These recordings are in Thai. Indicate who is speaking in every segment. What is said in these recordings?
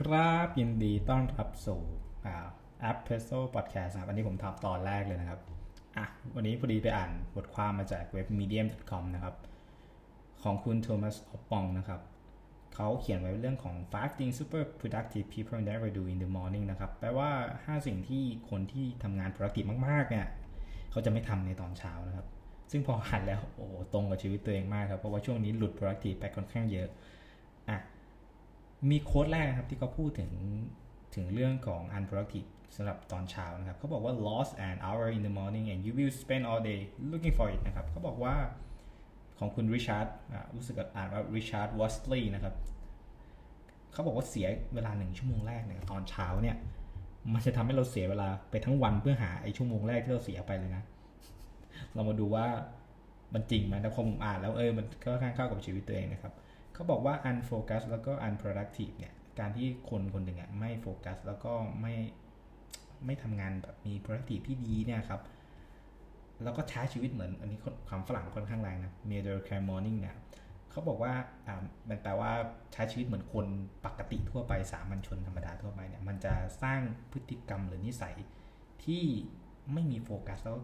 Speaker 1: ครับ ยินดีต้อนรับสู่แอปเพโซ่พอดแคสต์ครับวันนี้ผมทำตอนแรกเลยนะครับ อะ วันนี้พอดีไปอ่านบทความมาจากเว็บ medium.com นะครับ ของคุณโทมัสออปปองนะครับ เขาเขียนไว้เรื่องของ five things super productive people never do in the morning นะครับ แปลว่า 5 สิ่งที่คนที่ทำงาน productive มาก ๆ เนี่ย เขาจะไม่ทำในตอนเช้านะครับ ซึ่งพอหันแล้ว โอ้ตรงกับชีวิตตัวเองมากครับ เพราะว่าช่วงนี้หลุด productive ไปค่อนข้างเยอะ อะ มี quote แรกครับที่เขาพูดถึงถึงเรื่องของ unproductive สำหรับตอนเช้านะครับเขาบอกว่า lose an hour in the morning and you will spend all day looking for it นะครับเขาบอกว่าของคุณริชาร์ดรู้สึกอ่านว่าริชาร์ดวอสลีย์นะครับเขาบอกว่าเสียเวลาหนึ่งชั่วโมงแรกเนี่ยตอนเช้าเนี่ย มันจะทำให้เราเสียเวลาไปทั้งวันเพื่อหาไอ้ชั่วโมงแรกที่เราเสียไปเลยนะ เรามาดูว่ามันจริงไหมแต่พอผมอ่านแล้วเออมันก็ค่อนข้างเข้ากับชีวิตตัวเองนะครับ เขาบอกว่า unfocus แล้วก็ unproductive เนี่ย การที่คนคนหนึ่งอะไม่โฟกัสแล้วก็ไม่ไม่ทำงานแบบมี productive ที่ดีเนี่ยครับ แล้วก็ใช้ชีวิตเหมือน อันนี้คำฝรั่งค่อนข้างแรงนะ mediocre morning เนี่ยเขาบอกว่าอ่ามันแปลว่าใช้ชีวิตเหมือนคนปกติทั่วไปสามัญชนธรรมดาทั่วไปเนี่ย มันจะสร้างพฤติกรรมหรือนิสัยที่ไม่มีโฟกัสแล้ว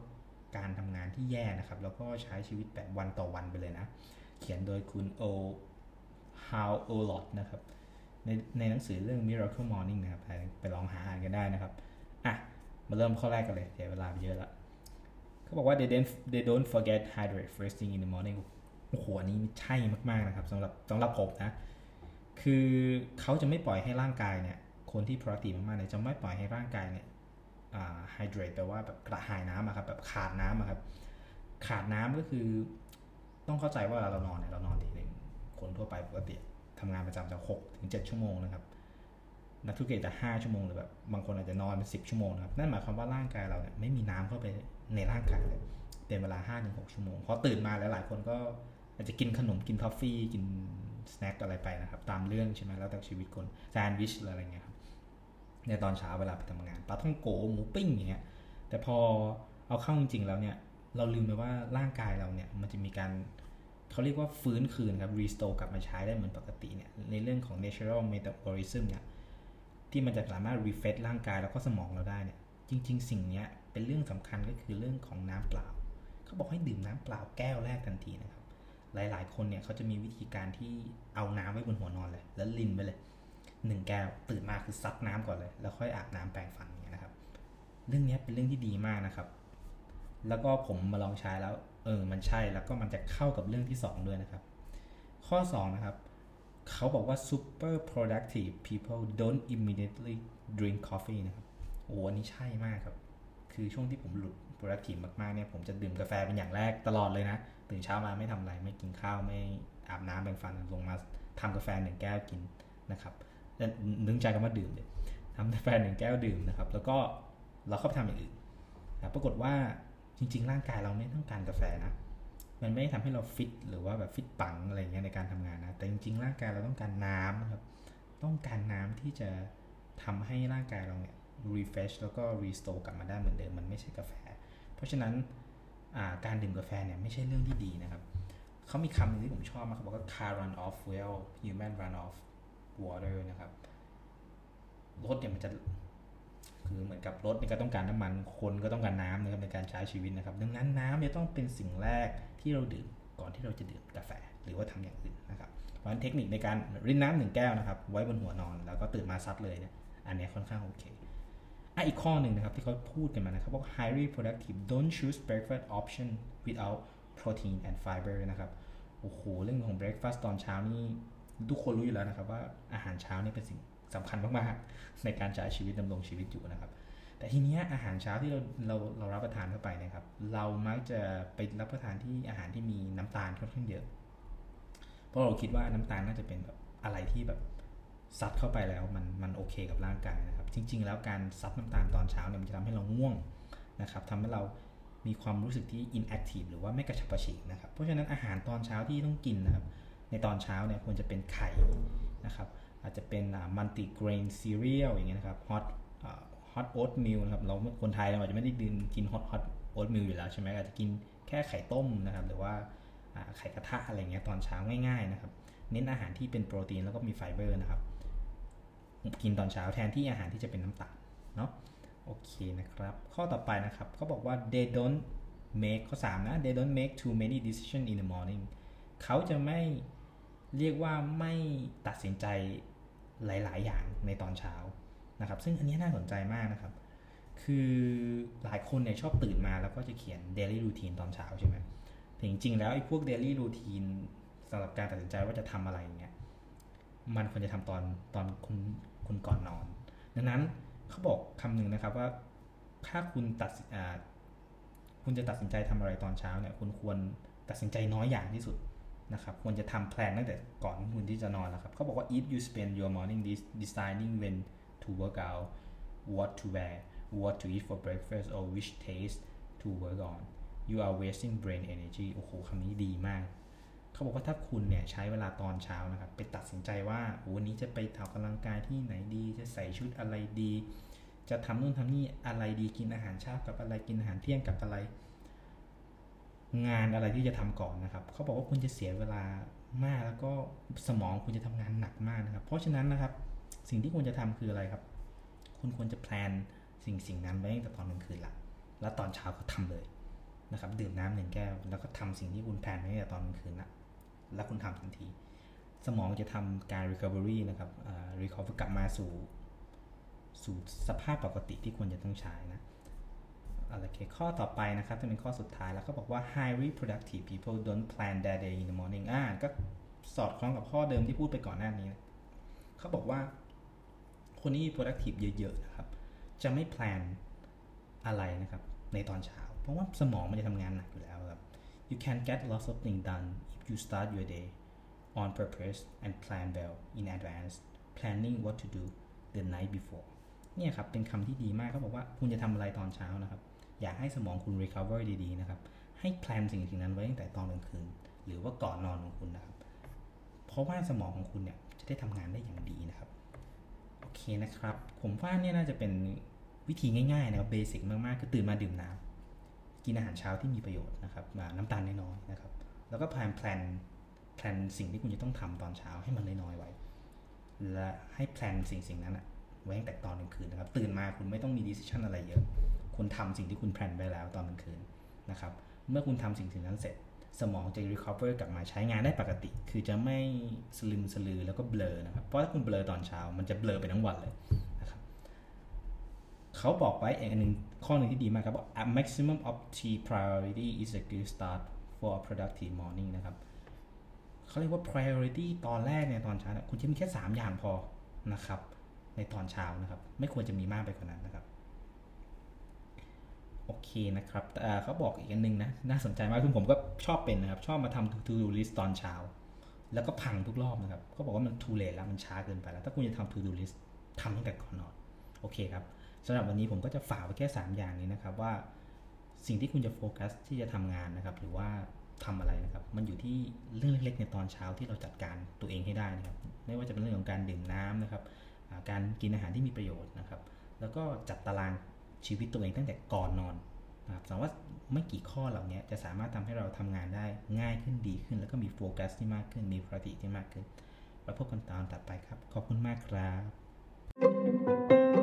Speaker 1: การทำงานที่แย่นะครับ แล้วก็ใช้ชีวิตแบบวันต่อวันไปเลยนะ เขียนโดยคุณโอ How a Lot นะครับ ในในหนังสือเรื่อง Miracle Morning นะครับ ไปลองหาอ่านกันได้นะครับ อะ มาเริ่มข้อแรกกันเลยเสียเวลาไปเยอะละเขาบอกว่า they don't they don't forget hydrate first thing in the morning โอ้โหอันนี้ใช่มาก ๆ นะครับสำหรับสำหรับผมนะ คือเขาจะไม่ปล่อยให้ร่างกายเนี่ย คนที่ productive มากๆเนี่ยจะไม่ปล่อยให้ร่างกายเนี่ย hydrate แปลว่าแบบกระหายน้ำครับแบบขาดน้ำครับ ขาดน้ำก็คือต้องเข้าใจว่าเรานอนเนี่ยเรานอนทีนึง คนทั่วไปปกติทำงานประจำจะหกถึงเจ็ดชั่วโมงนะครับนักธุรกิจจะห้าชั่วโมงหรือแบบบางคนอาจจะนอนเป็นสิบชั่วโมงนะครับนั่นหมายความว่าร่างกายเราเนี่ยไม่มีน้ำเข้าไปในร่างกายเลยเป็นเวลาห้าถึงหกชั่วโมงพอตื่นมาแล้วหลายคนก็อาจจะกินขนมกินกาแฟกิน snack อะไรไปนะครับ ตามเรื่องใช่ไหมแล้วแต่ชีวิตคนแซนด์วิชอะไรเงี้ยครับในตอนเช้าเวลาไปทำงานปลาท่องโกหมูปิ้งอย่างเงี้ยแต่พอเอาเข้าจริงๆแล้วเนี่ยเราลืมไปว่าร่างกายเราเนี่ยมันจะมีการ เขาเรียกว่าฟื้นคืนครับ restore กลับมาใช้ได้เหมือนปกติเนี่ยในเรื่องของ natural metabolism เนี่ยที่มันจะสามารถ refresh ร่างกายแล้วก็สมองเราได้เนี่ยจริง ๆ สิ่งนี้เป็นเรื่องสำคัญก็คือเรื่องของน้ำเปล่า เขาบอกให้ดื่มน้ำเปล่าแก้วแรกทันทีนะครับ หลายๆ คนเนี่ยเขาจะมีวิธีการที่เอาน้ำไว้บนหัวนอนเลย แล้วลินไปเลยหนึ่งแก้วตื่นมาคือซัดน้ำก่อนเลย แล้วค่อยอาบน้ำแปรงฟันอย่างเงี้ยนะครับ เรื่องนี้เป็นเรื่องที่ดีมากนะครับ แล้วก็ผมมาลองใช้แล้ว เออมันใช่แล้วก็มันจะเข้ากับเรื่องที่ 2 ด้วยนะครับ ข้อ 2 นะครับ เขาบอกว่า super productive people don't immediately drink coffee นะครับโอ้อันนี้ใช่มากครับ คือช่วงที่ผมหลุด productive มากๆเนี่ยผมจะดื่มกาแฟเป็นอย่างแรกตลอดเลยนะ ตื่นเช้ามาไม่ทำอะไร ไม่กินข้าวไม่อาบน้ำแปรงฟันลงมาทำกาแฟหนึ่งแก้วกินนะครับนึกใจกันว่าดื่มเลยทำกาแฟหนึ่งแก้วดื่มนะครับ แล้วก็เราเข้าไปทำอย่างอื่นปรากฏว่า จริง ๆ ร่างกายเราไม่ต้องการกาแฟนะ มันไม่ได้ทำให้เราฟิตหรือว่าแบบฟิตปังอะไรเงี้ยในการทำงานนะ แต่จริง ๆ ร่างกายเราต้องการน้ำนะครับ ต้องการน้ำที่จะทำให้ร่างกายเราเนี่ย refresh แล้วก็ restore กลับมาได้เหมือนเดิม มันไม่ใช่กาแฟ เพราะฉะนั้นการดื่มกาแฟเนี่ยไม่ใช่เรื่องที่ดีนะครับเขามีคำนึงที่ผมชอบมากเขาบอกว่า car run off fuel human run off water นะครับรถเนี่ยมันจะ คือเหมือนกับรถนี่ก็ต้องการน้ำมันคนก็ต้องการน้ำนะครับในการใช้ชีวิตนะครับ ดังนั้นน้ำเนี่ยต้องเป็นสิ่งแรกที่เราดื่มก่อนที่เราจะดื่มกาแฟหรือว่าทำอย่างอื่นนะครับเพราะฉะนั้นเทคนิคในการรินน้ำหนึ่งแก้วนะครับ ไว้บนหัวนอนแล้วก็ตื่นมาซัดเลยเนี่ยอันนี้ค่อนข้างโอเคอะอีกข้อหนึ่งนะครับที่เขาพูดกันมานะครับว่า highly productive don't choose breakfast option without protein and fiber นะครับโอ้โหเรื่องของ breakfast ตอนเช้านี่ทุกคนรู้อยู่แล้วนะครับว่าอาหารเช้านี่เป็นสิ่ง สำคัญมากๆในการใช้ชีวิตดำรงชีวิตอยู่นะครับ แต่ทีนี้อาหารเช้าที่เราเราเรารับประทานเข้าไปนะครับ เรามักจะไปรับประทานที่อาหารที่มีน้ำตาลค่อนข้างเยอะ เพราะเราคิดว่าน้ำตาลน่าจะเป็นแบบอะไรที่แบบซัดเข้าไปแล้วมันมันโอเคกับร่างกายนะครับ จริง ๆ แล้วการซัดน้ำตาลตอนเช้าเนี่ยมันจะทำให้เราง่วงนะครับทำให้เรามีความรู้สึกที่ inactive หรือว่าไม่กระฉับกระเฉงนะครับ เพราะฉะนั้นอาหารตอนเช้าที่ต้องกินนะครับ ในตอนเช้าเนี่ยควรจะเป็นไข่นะครับ อาจจะเป็น multigrain cereal อย่างเงี้ยนะครับ hot hot oatmeal นะครับเราคนไทยเราอาจจะไม่ได้ดื่มกิน hot hot oatmeal อยู่แล้วใช่ไหมอาจจะกินแค่ไข่ต้มนะครับหรือว่าไข่กระทะอะไรเงี้ยตอนเช้าง่ายๆนะครับเน้นอาหารที่เป็นโปรตีนแล้วก็มีไฟเบอร์นะครับกินตอนเช้าแทนที่อาหารที่จะเป็นน้ำตาลเนาะโอเคนะครับ ข้อต่อไปนะครับเขาบอกว่า they don't make ข้อ 3 นะ they don't make too many decision in the morning เขาจะไม่ เรียกว่าไม่ตัดสินใจหลาย ๆ อย่างในตอนเช้านะครับ ซึ่งอันนี้น่าสนใจมากนะครับ คือหลายคนเนี่ยชอบตื่นมาแล้วก็จะเขียน daily routine ตอนเช้าใช่ไหมแต่จริง ๆ แล้วไอ้พวก daily routine สำหรับการตัดสินใจว่าจะทำอะไรเงี้ย มันควรจะทำตอนตอนคุณคุณก่อนนอน ดังนั้นเขาบอกคำหนึ่งนะครับว่าถ้าคุณตัดคุณจะตัดสินใจทำอะไรตอนเช้าเนี่ย คุณควรตัดสินใจน้อยอย่างที่สุด นะครับควรจะทำแพลนตั้งแต่ก่อนคุณที่จะนอนแล้วครับเขาบอกว่า if you spend your morning deciding when to work out what to wear what to eat for breakfast or which taste to work on you are wasting brain energy โอ้โหคำนี้ดีมาก เขาบอกว่าถ้าคุณเนี่ยใช้เวลาตอนเช้านะครับ ไปตัดสินใจว่าวันนี้จะไปถอกำลังกายที่ไหนดี จะใส่ชุดอะไรดี จะทำนู่นทำนี่อะไรดีกินอาหารเช้ากับอะไรกินอาหารเที่ยงกับอะไร งานอะไรที่จะทำก่อนนะครับเขาบอกว่าคุณจะเสียเวลามากแล้วก็สมองคุณจะทำงานหนักมากนะครับ เพราะฉะนั้นนะครับ สิ่งที่ควรจะทำคืออะไรครับ คุณควรจะแพลนสิ่งสิ่งนั้นไว้ตั้งแต่ตอนกลางคืนละแล้วตอนเช้าก็ทำเลยนะครับ ดื่มน้ำหนึ่งแก้ว แล้วก็ทำสิ่งที่คุณแพลนไว้ตั้งแต่ตอนกลางคืนละแล้วคุณทำทันที สมองจะทำการ recovery นะครับ recover กลับมาสู่สู่สภาพปกติที่ควรจะต้องใช้นะ โอเคข้อต่อไปนะครับจะเป็นข้อสุดท้ายแล้วก็บอกว่า highly productive people don't plan their day in the morning อ่าก็สอดคล้องกับข้อเดิมที่พูดไปก่อนหน้านี้ เขาบอกว่า คนที่ productive เยอะๆนะครับ จะไม่แพลนอะไรนะครับ ในตอนเช้า เพราะว่าสมองมันจะทำงานหนักอยู่แล้วครับ you can get lots of things done if you start your day on purpose and plan well in advance planning what to do the night before เนี่ยครับ เป็นคำที่ดีมากเขาบอกว่าคุณจะทำอะไรตอนเช้านะครับ อยากให้สมองคุณ recover ดีๆนะครับ ให้ plan สิ่งสิ่งนั้นไว้ตั้งแต่ตอนกลางคืน หรือว่าก่อนนอนของคุณนะครับ เพราะว่าสมองของคุณเนี่ยจะได้ทำงานได้อย่างดีนะครับ โอเคนะครับ ผมว่าเนี่ยน่าจะเป็นวิธีง่ายๆนะครับ basic มากๆ คือตื่นมาดื่มน้ำกินอาหารเช้าที่มีประโยชน์นะครับน้ำตาลน้อยๆนะครับ แล้วก็ plan plan plan สิ่งที่คุณจะต้องทำตอนเช้าให้มันน้อยๆไว้ และให้ plan สิ่งสิ่งนั้นอะไว้ตั้งแต่ตอนกลางคืนนะครับ ตื่นมาคุณไม่ต้องมี decision อะไรเยอะ คุณทำสิ่งที่คุณ plan ไว้แล้วตอนกลางคืนนะครับ เมื่อคุณทำสิ่งสิ่งนั้นเสร็จ สมองจะ recover กลับมาใช้งานได้ปกติ คือจะไม่สลืมสลือแล้วก็เบลอนะครับ เพราะถ้าคุณเบลอตอนเช้า มันจะเบลอไปทั้งวันเลยนะครับเขาบอกไว้อีกอันหนึ่งข้อหนึ่งที่ดีมากครับว่า a maximum of T priority is a good start for a productive morning นะครับเขาเรียกว่า priority ตอนแรกในตอนเช้าคุณจะมีแค่ 3 อย่างพอนะครับ ในตอนเช้านะครับ ไม่ควรจะมีมากไปกว่านั้นนะครับ นะครับเขาบอกอีกอันนึงนะ น่าสนใจมากคือผมก็ชอบเป็นนะครับ ชอบมาทำ to do list ตอนเช้า แล้วก็พังทุกรอบนะครับเขาบอกว่ามัน too late แล้วมันช้าเกินไปแล้ว ถ้าคุณจะทำ to do list ทำตั้งแต่ก่อนนอน โอเคครับสำหรับวันนี้ผมก็จะฝากไว้แค่ 3 อย่างนี้นะครับว่า สิ่งที่คุณจะโฟกัสที่จะทำงานนะครับ หรือว่าทำอะไรนะครับ มันอยู่ที่เรื่องเล็กๆในตอนเช้าที่เราจัดการตัวเองให้ได้นะครับ ไม่ว่าจะเป็นเรื่องของการดื่มน้ำนะครับการกินอาหารที่มีประโยชน์นะครับ แล้วก็จัดตารางชีวิตตัวเองตั้งแต่ก่อนนอน นะครับสังว่าไม่กี่ข้อเหล่านี้จะสามารถทำให้เราทำงานได้ง่ายขึ้นดีขึ้น แล้วก็มีโฟกัสที่มากขึ้น มีประสิทธิที่มากขึ้นไว้พบกันตอนต่อไปครับ ขอบคุณมากครับ